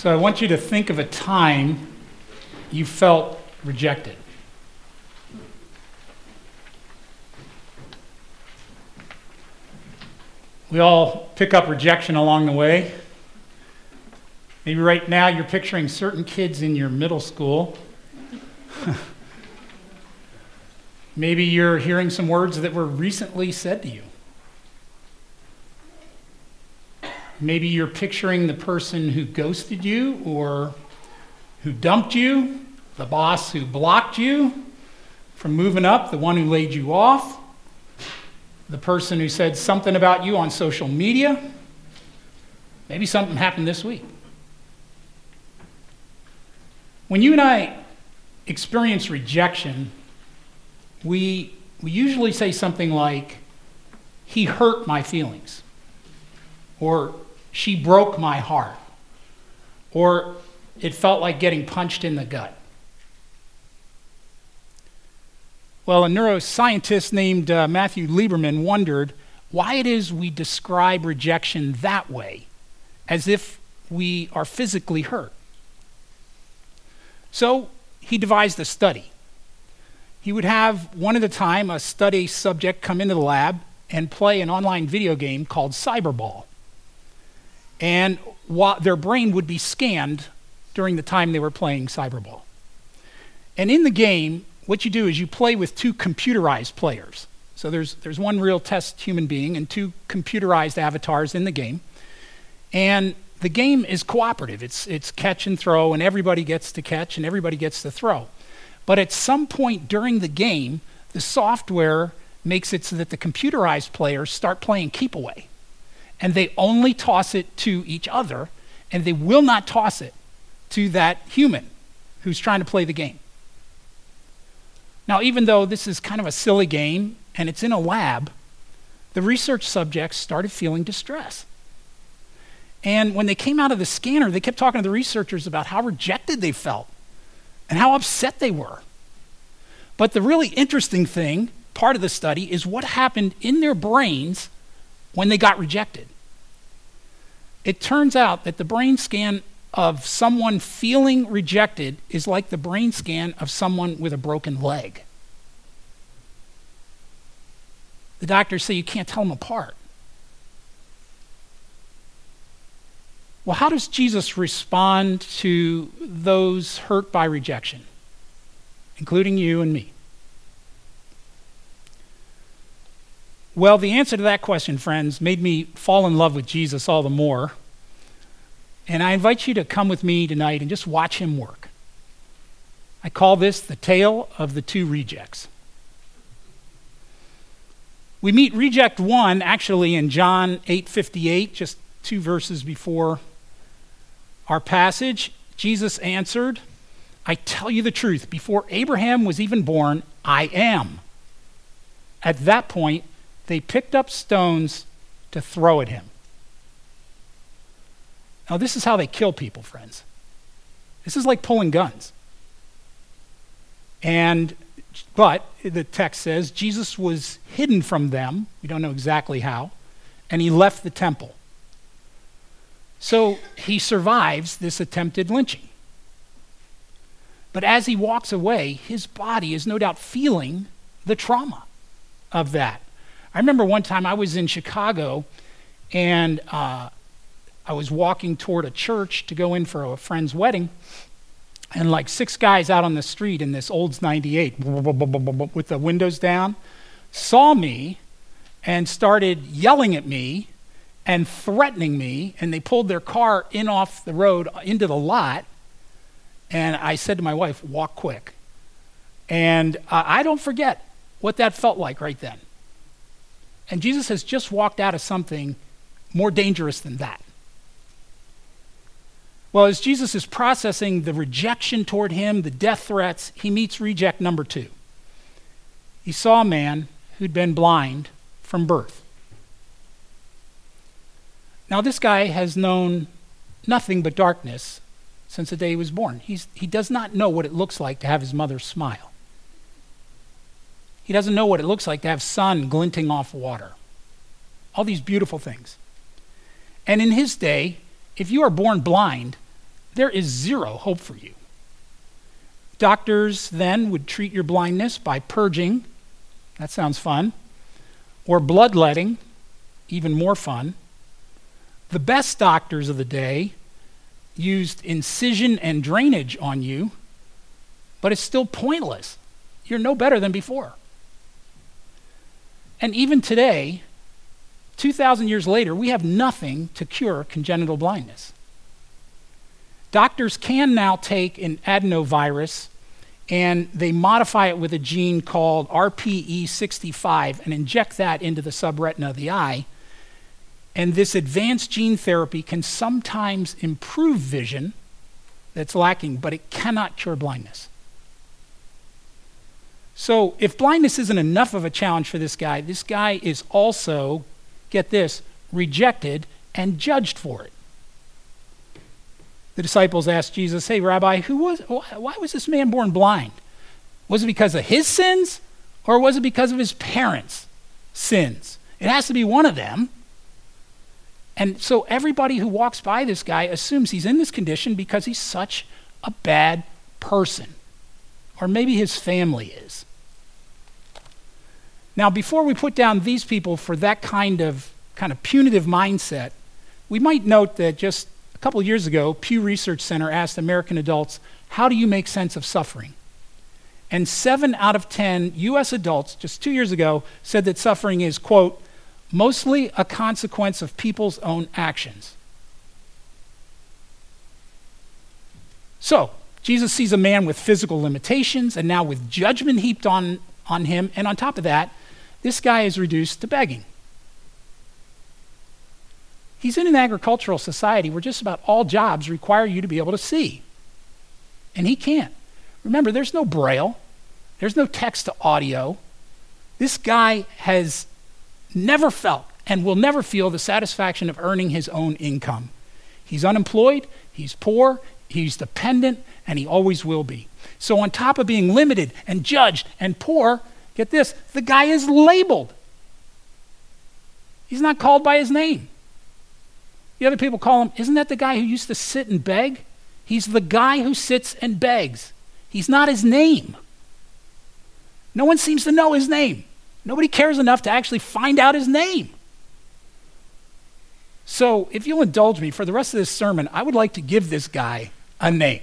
So I want you to think of a time you felt rejected. We all pick up rejection along the way. Maybe right now you're picturing certain kids in your middle school. Maybe you're hearing some words that were recently said to you. Maybe you're picturing the person who ghosted you or who dumped you, the boss who blocked you from moving up, the one who laid you off, the person who said something about you on social media. Maybe something happened this week. When you and I experience rejection, we, we usually say something like, He hurt my feelings, or she broke my heart, or it felt like getting punched in the gut. Well, a neuroscientist named uh, Matthew Lieberman wondered why it is we describe rejection that way, as if we are physically hurt. So he devised a study. He would have one at a time a study subject come into the lab and play an online video game called Cyberball and their brain would be scanned during the time they were playing cyberball. And in the game, what you do is you play with two computerized players. So there's, there's one real test human being and two computerized avatars in the game. And the game is cooperative. It's, it's catch and throw, and everybody gets to catch and everybody gets to throw. But at some point during the game, the software makes it so that the computerized players start playing keep away and they only toss it to each other, and they will not toss it to that human who's trying to play the game. Now, even though this is kind of a silly game and it's in a lab, the research subjects started feeling distress. And when they came out of the scanner, they kept talking to the researchers about how rejected they felt and how upset they were. But the really interesting thing, part of the study, is what happened in their brains when they got rejected. It turns out that the brain scan of someone feeling rejected is like the brain scan of someone with a broken leg. The doctors say you can't tell them apart. Well, how does Jesus respond to those hurt by rejection, including you and me? Well, the answer to that question, friends, made me fall in love with Jesus all the more. And I invite you to come with me tonight and just watch him work. I call this the tale of the two rejects. We meet reject 1 actually in John 8:58, just two verses before our passage. Jesus answered, I tell you the truth, before Abraham was even born, I am. At that point, they picked up stones to throw at him. Now, this is how they kill people, friends. This is like pulling guns. And, but the text says Jesus was hidden from them. We don't know exactly how. And he left the temple. So he survives this attempted lynching. But as he walks away, his body is no doubt feeling the trauma of that. I remember one time I was in Chicago and uh, I was walking toward a church to go in for a friend's wedding. And like six guys out on the street in this Olds 98 with the windows down saw me and started yelling at me and threatening me. And they pulled their car in off the road into the lot. And I said to my wife, walk quick. And uh, I don't forget what that felt like right then. And Jesus has just walked out of something more dangerous than that. Well, as Jesus is processing the rejection toward him, the death threats, he meets reject number two. He saw a man who'd been blind from birth. Now, this guy has known nothing but darkness since the day he was born. He's, he does not know what it looks like to have his mother smile. He doesn't know what it looks like to have sun glinting off water. All these beautiful things. And in his day, if you are born blind, there is zero hope for you. Doctors then would treat your blindness by purging, that sounds fun, or bloodletting, even more fun. The best doctors of the day used incision and drainage on you, but it's still pointless. You're no better than before. And even today, 2,000 years later, we have nothing to cure congenital blindness. Doctors can now take an adenovirus and they modify it with a gene called RPE65 and inject that into the subretina of the eye. And this advanced gene therapy can sometimes improve vision that's lacking, but it cannot cure blindness. So, if blindness isn't enough of a challenge for this guy, this guy is also, get this, rejected and judged for it. The disciples asked Jesus, Hey, Rabbi, who was, why was this man born blind? Was it because of his sins or was it because of his parents' sins? It has to be one of them. And so everybody who walks by this guy assumes he's in this condition because he's such a bad person. Or maybe his family is. Now, before we put down these people for that kind of kind of punitive mindset, we might note that just a couple years ago, Pew Research Center asked American adults, "How do you make sense of suffering?" And 7 out of 10 US adults just 2 years ago said that suffering is quote, mostly a consequence of people's own actions. So, Jesus sees a man with physical limitations and now with judgment heaped on, on him. And on top of that, this guy is reduced to begging. He's in an agricultural society where just about all jobs require you to be able to see. And he can't. Remember, there's no braille, there's no text to audio. This guy has never felt and will never feel the satisfaction of earning his own income. He's unemployed, he's poor, he's dependent, and he always will be. So, on top of being limited and judged and poor, get this the guy is labeled. He's not called by his name. The other people call him, isn't that the guy who used to sit and beg? He's the guy who sits and begs. He's not his name. No one seems to know his name. Nobody cares enough to actually find out his name. So, if you'll indulge me for the rest of this sermon, I would like to give this guy a name.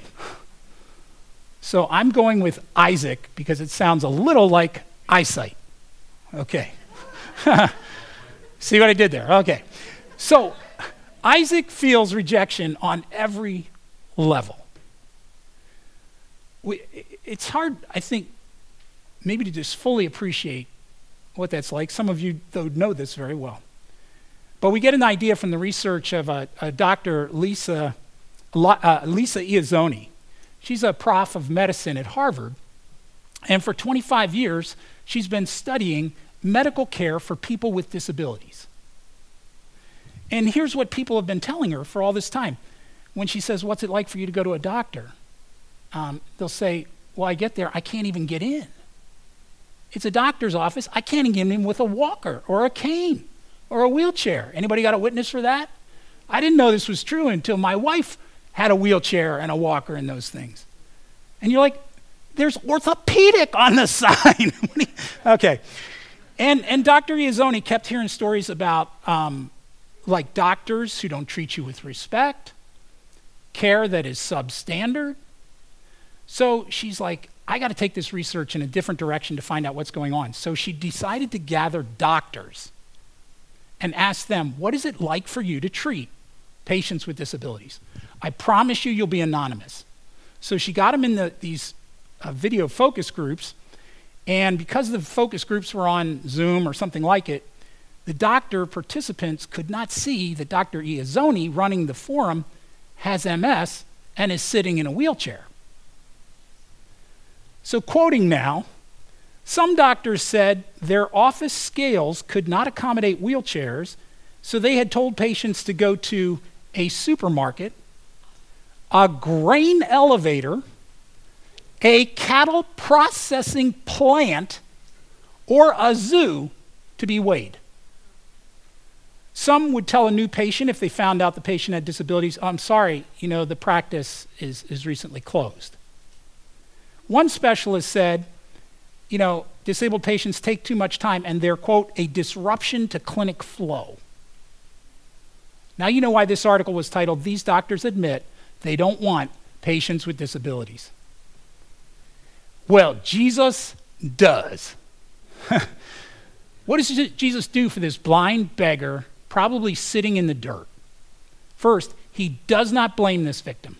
So, I'm going with Isaac because it sounds a little like eyesight. Okay. See what I did there? Okay. So, Isaac feels rejection on every level. We, it's hard, I think, maybe to just fully appreciate what that's like. Some of you, though, know this very well. But we get an idea from the research of a, a Dr. Lisa, uh, Lisa Iezzoni. She's a prof of medicine at Harvard. And for 25 years, she's been studying medical care for people with disabilities. And here's what people have been telling her for all this time. When she says, What's it like for you to go to a doctor? Um, they'll say, Well, I get there, I can't even get in. It's a doctor's office. I can't get in with a walker or a cane or a wheelchair. Anybody got a witness for that? I didn't know this was true until my wife had a wheelchair and a walker and those things. And you're like, there's orthopedic on the sign. okay. And, and Dr. Iezzoni kept hearing stories about um, like doctors who don't treat you with respect, care that is substandard. So she's like, I got to take this research in a different direction to find out what's going on. So she decided to gather doctors and ask them, What is it like for you to treat patients with disabilities? I promise you, you'll be anonymous. So she got them in the, these uh, video focus groups, and because the focus groups were on Zoom or something like it, the doctor participants could not see that Dr. Iezzoni running the forum has MS and is sitting in a wheelchair. So, quoting now, some doctors said their office scales could not accommodate wheelchairs, so they had told patients to go to a supermarket, a grain elevator, a cattle processing plant, or a zoo to be weighed. Some would tell a new patient if they found out the patient had disabilities, oh, I'm sorry, you know, the practice is, is recently closed. One specialist said, you know, disabled patients take too much time and they're, quote, a disruption to clinic flow. Now, you know why this article was titled, These Doctors Admit They Don't Want Patients with Disabilities. Well, Jesus does. what does Jesus do for this blind beggar, probably sitting in the dirt? First, he does not blame this victim.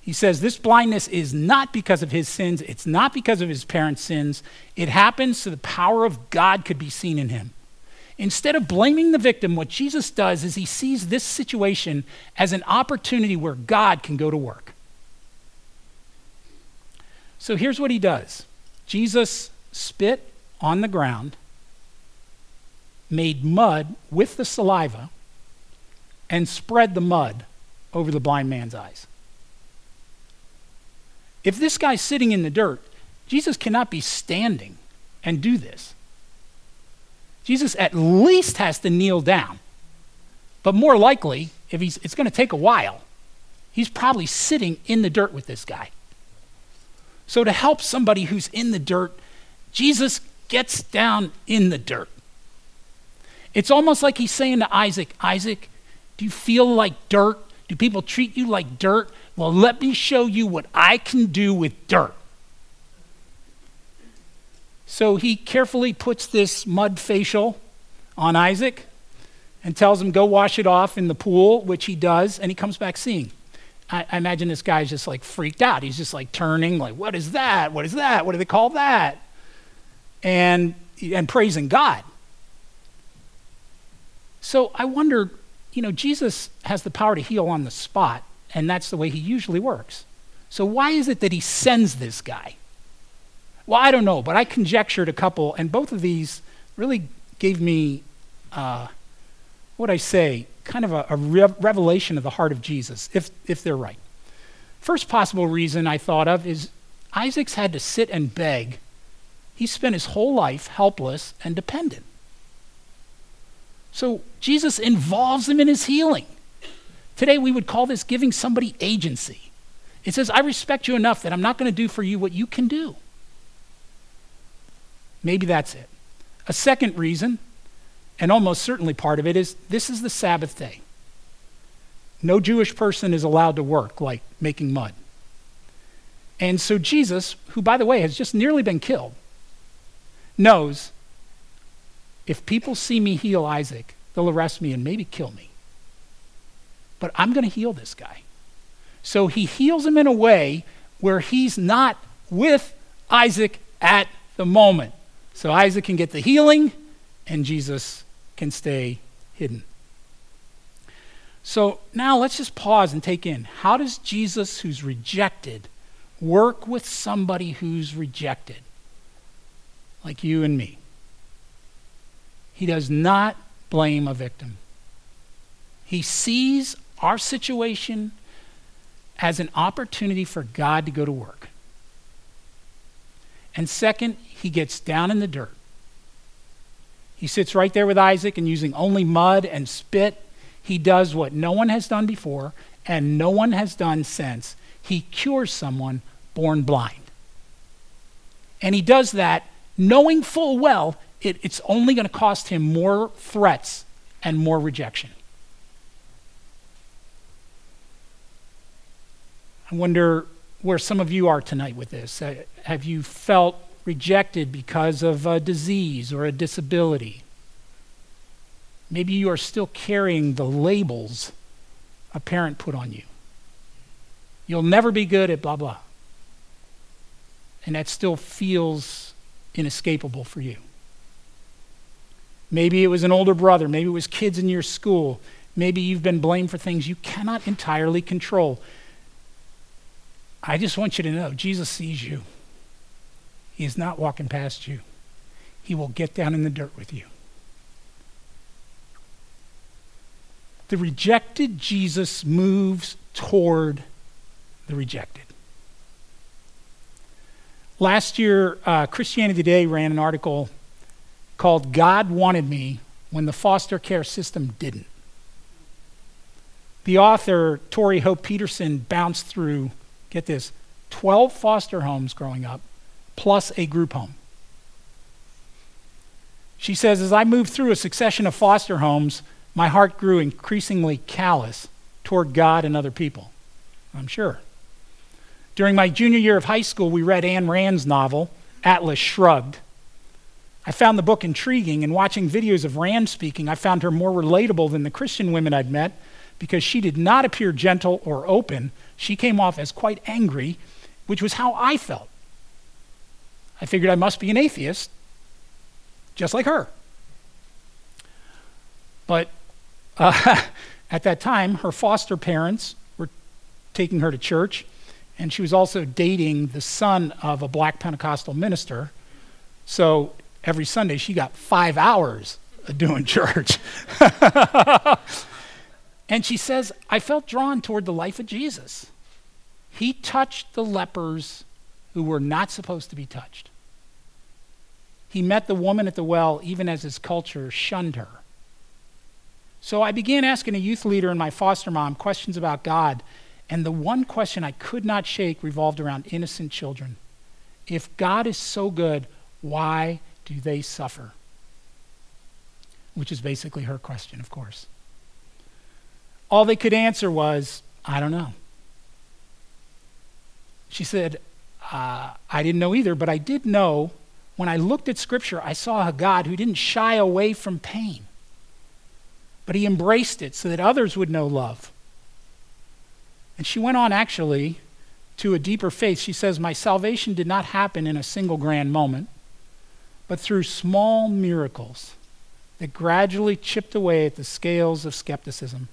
He says this blindness is not because of his sins, it's not because of his parents' sins. It happens so the power of God could be seen in him. Instead of blaming the victim, what Jesus does is he sees this situation as an opportunity where God can go to work. So here's what he does Jesus spit on the ground, made mud with the saliva, and spread the mud over the blind man's eyes. If this guy's sitting in the dirt, Jesus cannot be standing and do this. Jesus at least has to kneel down. But more likely, if he's, it's going to take a while, he's probably sitting in the dirt with this guy. So, to help somebody who's in the dirt, Jesus gets down in the dirt. It's almost like he's saying to Isaac, Isaac, do you feel like dirt? Do people treat you like dirt? Well, let me show you what I can do with dirt. So he carefully puts this mud facial on Isaac and tells him, go wash it off in the pool, which he does, and he comes back seeing. I, I, imagine this guy's just like freaked out. He's just like turning, like, what is that? What is that? What do they call that? And, and praising God. So I wonder, you know, Jesus has the power to heal on the spot, and that's the way he usually works. So why is it that he sends this guy? Well, I don't know, but I conjectured a couple, and both of these really gave me, uh, what I say, kind of a, a re- revelation of the heart of Jesus, if, if they're right. First possible reason I thought of is Isaac's had to sit and beg. He spent his whole life helpless and dependent. So Jesus involves him in his healing. Today we would call this giving somebody agency. It says, I respect you enough that I'm not going to do for you what you can do. Maybe that's it. A second reason, and almost certainly part of it, is this is the Sabbath day. No Jewish person is allowed to work like making mud. And so Jesus, who, by the way, has just nearly been killed, knows if people see me heal Isaac, they'll arrest me and maybe kill me. But I'm going to heal this guy. So he heals him in a way where he's not with Isaac at the moment. So Isaac can get the healing, and Jesus can stay hidden. So now let's just pause and take in how does Jesus, who's rejected, work with somebody who's rejected, like you and me? He does not blame a victim. He sees our situation as an opportunity for God to go to work. And second, he gets down in the dirt. He sits right there with Isaac and using only mud and spit, he does what no one has done before and no one has done since. He cures someone born blind. And he does that knowing full well it, it's only going to cost him more threats and more rejection. I wonder where some of you are tonight with this. Uh, have you felt rejected because of a disease or a disability? Maybe you are still carrying the labels a parent put on you. You'll never be good at blah, blah. And that still feels inescapable for you. Maybe it was an older brother. Maybe it was kids in your school. Maybe you've been blamed for things you cannot entirely control. I just want you to know Jesus sees you. He is not walking past you. He will get down in the dirt with you. The rejected Jesus moves toward the rejected. Last year, uh, Christianity Today ran an article called God Wanted Me when the foster care system didn't. The author, Tori Hope Petersen, bounced through, get this, 12 foster homes growing up, plus a group home. She says, As I moved through a succession of foster homes, my heart grew increasingly callous toward God and other people. I'm sure. During my junior year of high school, we read Ayn Rand's novel, Atlas Shrugged. I found the book intriguing, and watching videos of Rand speaking, I found her more relatable than the Christian women I'd met because she did not appear gentle or open. She came off as quite angry, which was how I felt. I figured I must be an atheist, just like her. But uh, at that time, her foster parents were taking her to church, and she was also dating the son of a black Pentecostal minister. So every Sunday, she got five hours of doing church. and she says, I felt drawn toward the life of Jesus. He touched the lepers who were not supposed to be touched. He met the woman at the well even as his culture shunned her. So I began asking a youth leader and my foster mom questions about God, and the one question I could not shake revolved around innocent children. If God is so good, why do they suffer? Which is basically her question, of course. All they could answer was, I don't know. She said, uh, I didn't know either, but I did know when I looked at Scripture, I saw a God who didn't shy away from pain but he embraced it so that others would know love. And she went on actually to a deeper faith. She says, My salvation did not happen in a single grand moment, but through small miracles that gradually chipped away at the scales of skepticism.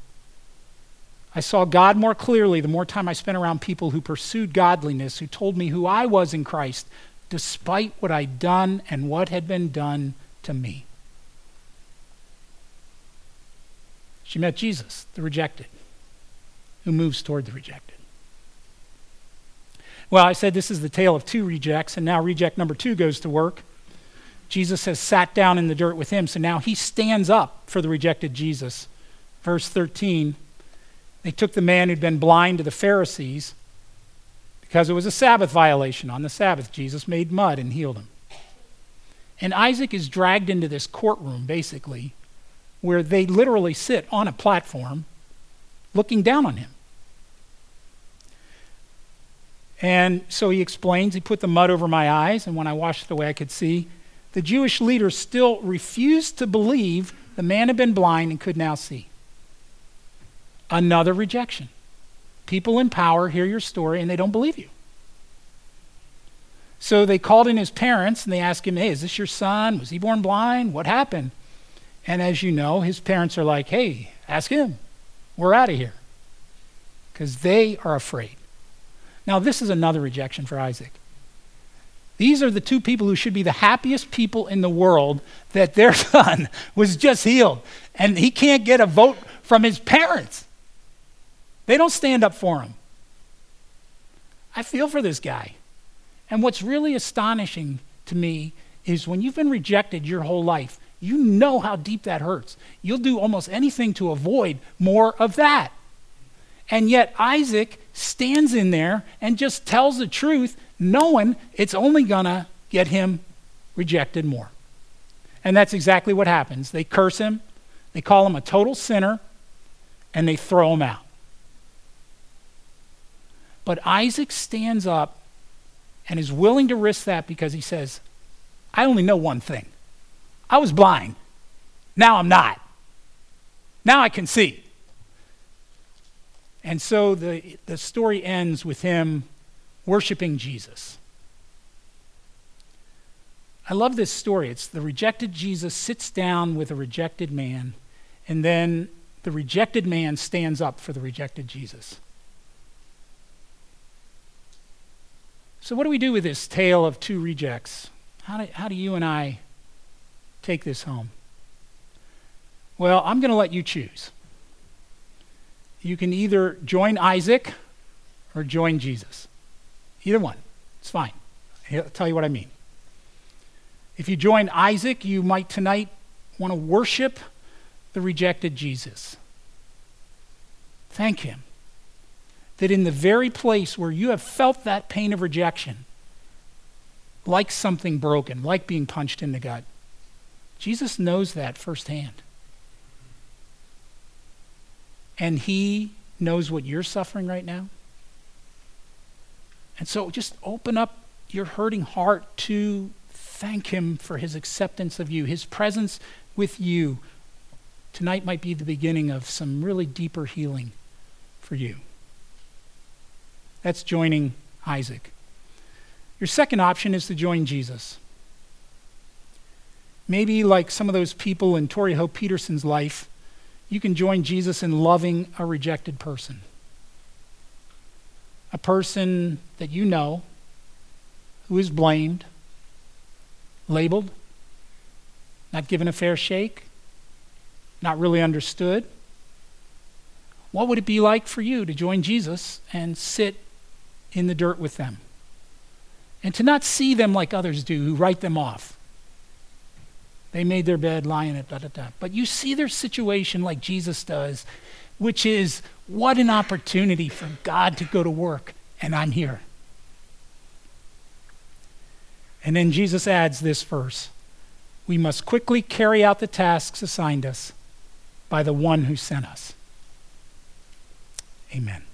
I saw God more clearly the more time I spent around people who pursued godliness, who told me who I was in Christ, despite what I'd done and what had been done to me. She met Jesus, the rejected, who moves toward the rejected. Well, I said this is the tale of two rejects, and now reject number two goes to work. Jesus has sat down in the dirt with him, so now he stands up for the rejected Jesus. Verse 13 They took the man who'd been blind to the Pharisees because it was a Sabbath violation. On the Sabbath, Jesus made mud and healed him. And Isaac is dragged into this courtroom, basically, where they literally sit on a platform looking down on him. And so he explains, he put the mud over my eyes, and when I washed it away, I could see. The Jewish leaders still refused to believe the man had been blind and could now see. Another rejection. People in power hear your story and they don't believe you. So they called in his parents and they asked him, Hey, is this your son? Was he born blind? What happened? And as you know, his parents are like, hey, ask him. We're out of here. Because they are afraid. Now, this is another rejection for Isaac. These are the two people who should be the happiest people in the world that their son was just healed. And he can't get a vote from his parents. They don't stand up for him. I feel for this guy. And what's really astonishing to me is when you've been rejected your whole life, you know how deep that hurts. You'll do almost anything to avoid more of that. And yet, Isaac stands in there and just tells the truth, knowing it's only going to get him rejected more. And that's exactly what happens. They curse him, they call him a total sinner, and they throw him out. But Isaac stands up and is willing to risk that because he says, I only know one thing I was blind. Now I'm not. Now I can see. And so the, the story ends with him worshiping Jesus. I love this story. It's the rejected Jesus sits down with a rejected man, and then the rejected man stands up for the rejected Jesus. So, what do we do with this tale of two rejects? How do, how do you and I take this home? Well, I'm going to let you choose. You can either join Isaac or join Jesus. Either one. It's fine. I'll tell you what I mean. If you join Isaac, you might tonight want to worship the rejected Jesus. Thank Him that in the very place where you have felt that pain of rejection, like something broken, like being punched in the gut, Jesus knows that firsthand. And He knows what you're suffering right now. And so just open up your hurting heart to thank Him for His acceptance of you, His presence with you. Tonight might be the beginning of some really deeper healing for you. That's joining Isaac. Your second option is to join Jesus. Maybe, like some of those people in Tori Hope Petersen's life, you can join Jesus in loving a rejected person. A person that you know who is blamed, labeled, not given a fair shake, not really understood. What would it be like for you to join Jesus and sit in the dirt with them? And to not see them like others do, who write them off. They made their bed, lying it, da da da. But you see their situation like Jesus does, which is what an opportunity for God to go to work, and I'm here. And then Jesus adds this verse We must quickly carry out the tasks assigned us by the one who sent us. Amen.